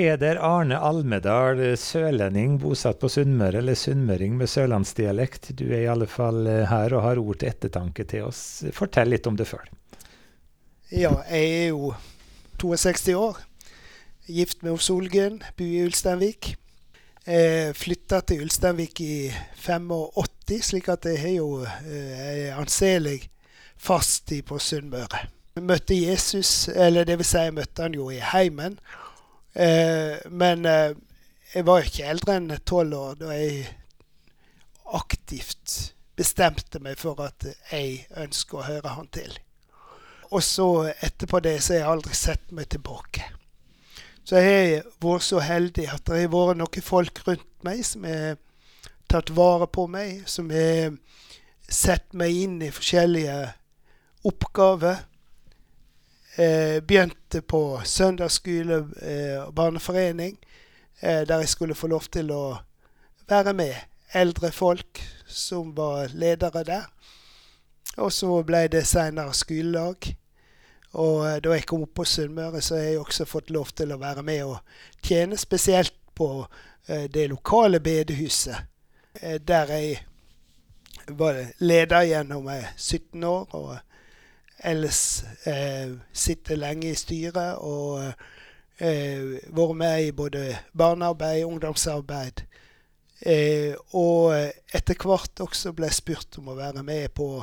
Peder Arne Almedal, sørlending bosatt på Sunnmøre, eller sunnmøring med sørlandsdialekt. Du er i alle fall eh, her og har ord til ettertanke til oss. Fortell litt om det før. Ja, jeg er jo 62 år. Gift med Solgunn, bor i Ulsteinvik. Jeg flytta til Ulsteinvik i 85, slik at jeg har jo eh, er anselig fast på Sunnmøre. Møtte Jesus, eller det vil si jeg møtte han jo i heimen. Eh, men eh, jeg var ikke eldre enn tolv år da jeg aktivt bestemte meg for at jeg ønsker å høre han til. Og så etterpå det så har jeg aldri sett meg tilbake. Så jeg har vært så heldig at det har vært noen folk rundt meg som har tatt vare på meg, som har sett meg inn i forskjellige oppgaver begynte på søndagsskole eh, og barneforening, eh, der jeg skulle få lov til å være med eldre folk som var ledere der. Og så ble det seinere skolelag. Og eh, da jeg kom opp på Sunnmøre, så har jeg også fått lov til å være med og tjene, spesielt på eh, det lokale bedehuset, eh, der jeg var leder gjennom 17 år. og ellers eh, sitter lenge i styret og eh, vært med i både barnearbeid, ungdomsarbeid. Eh, og etter hvert også ble spurt om å være med på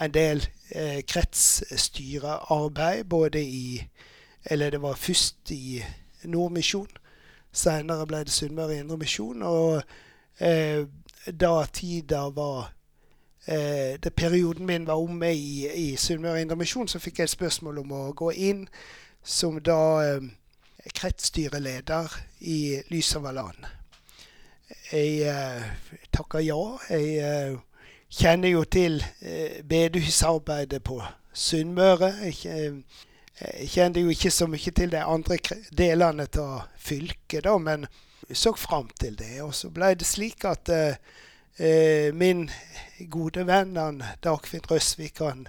en del eh, kretsstyrearbeid, både i Eller det var først i Nordmisjon. senere ble det Sunnmøre Indremisjon. Og eh, da tida var eh, da perioden min var omme i, i Sunnmøre Indremisjon, så fikk jeg et spørsmål om å gå inn som da eh, kretsstyreleder i Lysavalland. Jeg eh, takka ja. Jeg eh, kjenner jo til eh, bedehusarbeidet på Sunnmøre. Jeg, eh, jeg kjente jo ikke så mye til de andre delene av fylket, da, men så fram til det. Og så ble det slik at eh, eh, min gode venn Dagfinn Røsvik han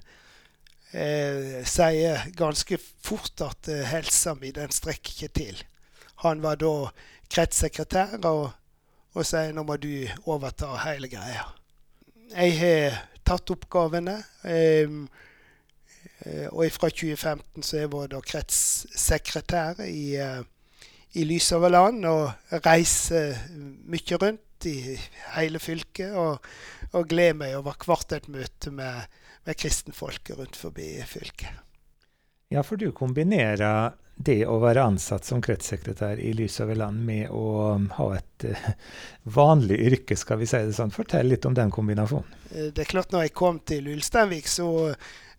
eh, sier ganske fort at eh, helsa mi den strekker ikke til. Han var da kretssekretær og, og sier nå må du overta hele greia. Jeg har tatt oppgavene. Eh, og fra 2015 så er jeg da kretssekretær i, eh, i Lysoverland og reiser mye rundt i hele fylket. Og, og gleder meg over hvert et møte med, med kristenfolket rundt forbi fylket. Ja, for du kombinerer det å være ansatt som kretssekretær i Lys over land med å um, ha et uh, vanlig yrke, skal vi si det sånn. Fortell litt om den kombinasjonen. Eh, det er klart, når jeg kom til Ulsteinvik, så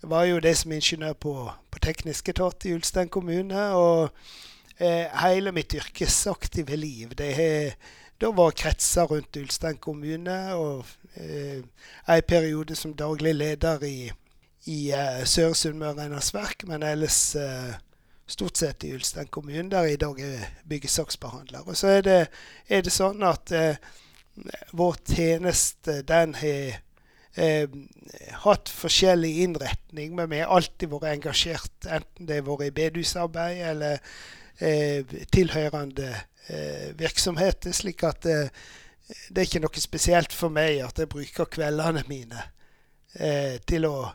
var jeg jo det som ingeniør på, på teknisk etat i Ulstein kommune. Og eh, hele mitt yrkesaktive liv, det har da var kretser rundt Ulstein kommune, og eh, en periode som daglig leder i, i eh, Søre-Sunnmøre Eiendomsverk, men ellers eh, stort sett i Ulstein kommune, der i dag er byggesaksbehandler. Og så er det, er det sånn at eh, vår tjeneste, den har eh, hatt forskjellig innretning, men vi har alltid vært engasjert, enten det har vært i bedehusarbeid eller eh, tilhørende Eh, virksomheter. Slik at eh, det er ikke noe spesielt for meg at jeg bruker kveldene mine eh, til å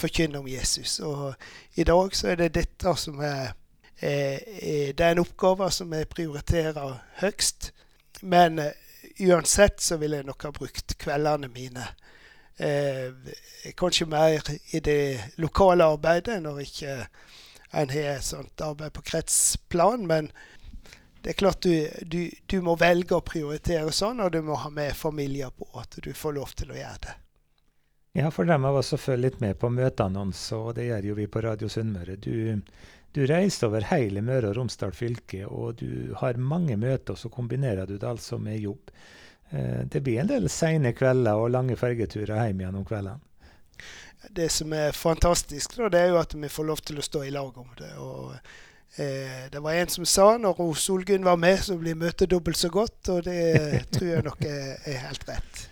forkynne om Jesus. Og i dag så er det dette som er, er den oppgaven som jeg prioriterer høgst. Men uansett så vil jeg nok ha brukt kveldene mine Eh, kanskje mer i det lokale arbeidet, når ikke en har sånt arbeid på kretsplan. Men det er klart du, du, du, må velge å prioritere sånn, og du må ha med familier på at du får lov til å gjøre det. Ja, for dem av oss som følger litt med på møteannonser, og det gjør jo vi på Radio Sunnmøre. Du, du reiser over hele Møre og Romsdal fylke, og du har mange møter, og så kombinerer du det altså med jobb. Eh, det blir en del seine kvelder og lange fergeturer hjem igjen om kveldene. Det som er fantastisk, da, det er jo at vi får lov til å stå i lag om det. og Eh, det var en som sa når Solgunn var med, så blir møtet dobbelt så godt. Og det tror jeg nok er, er helt rett.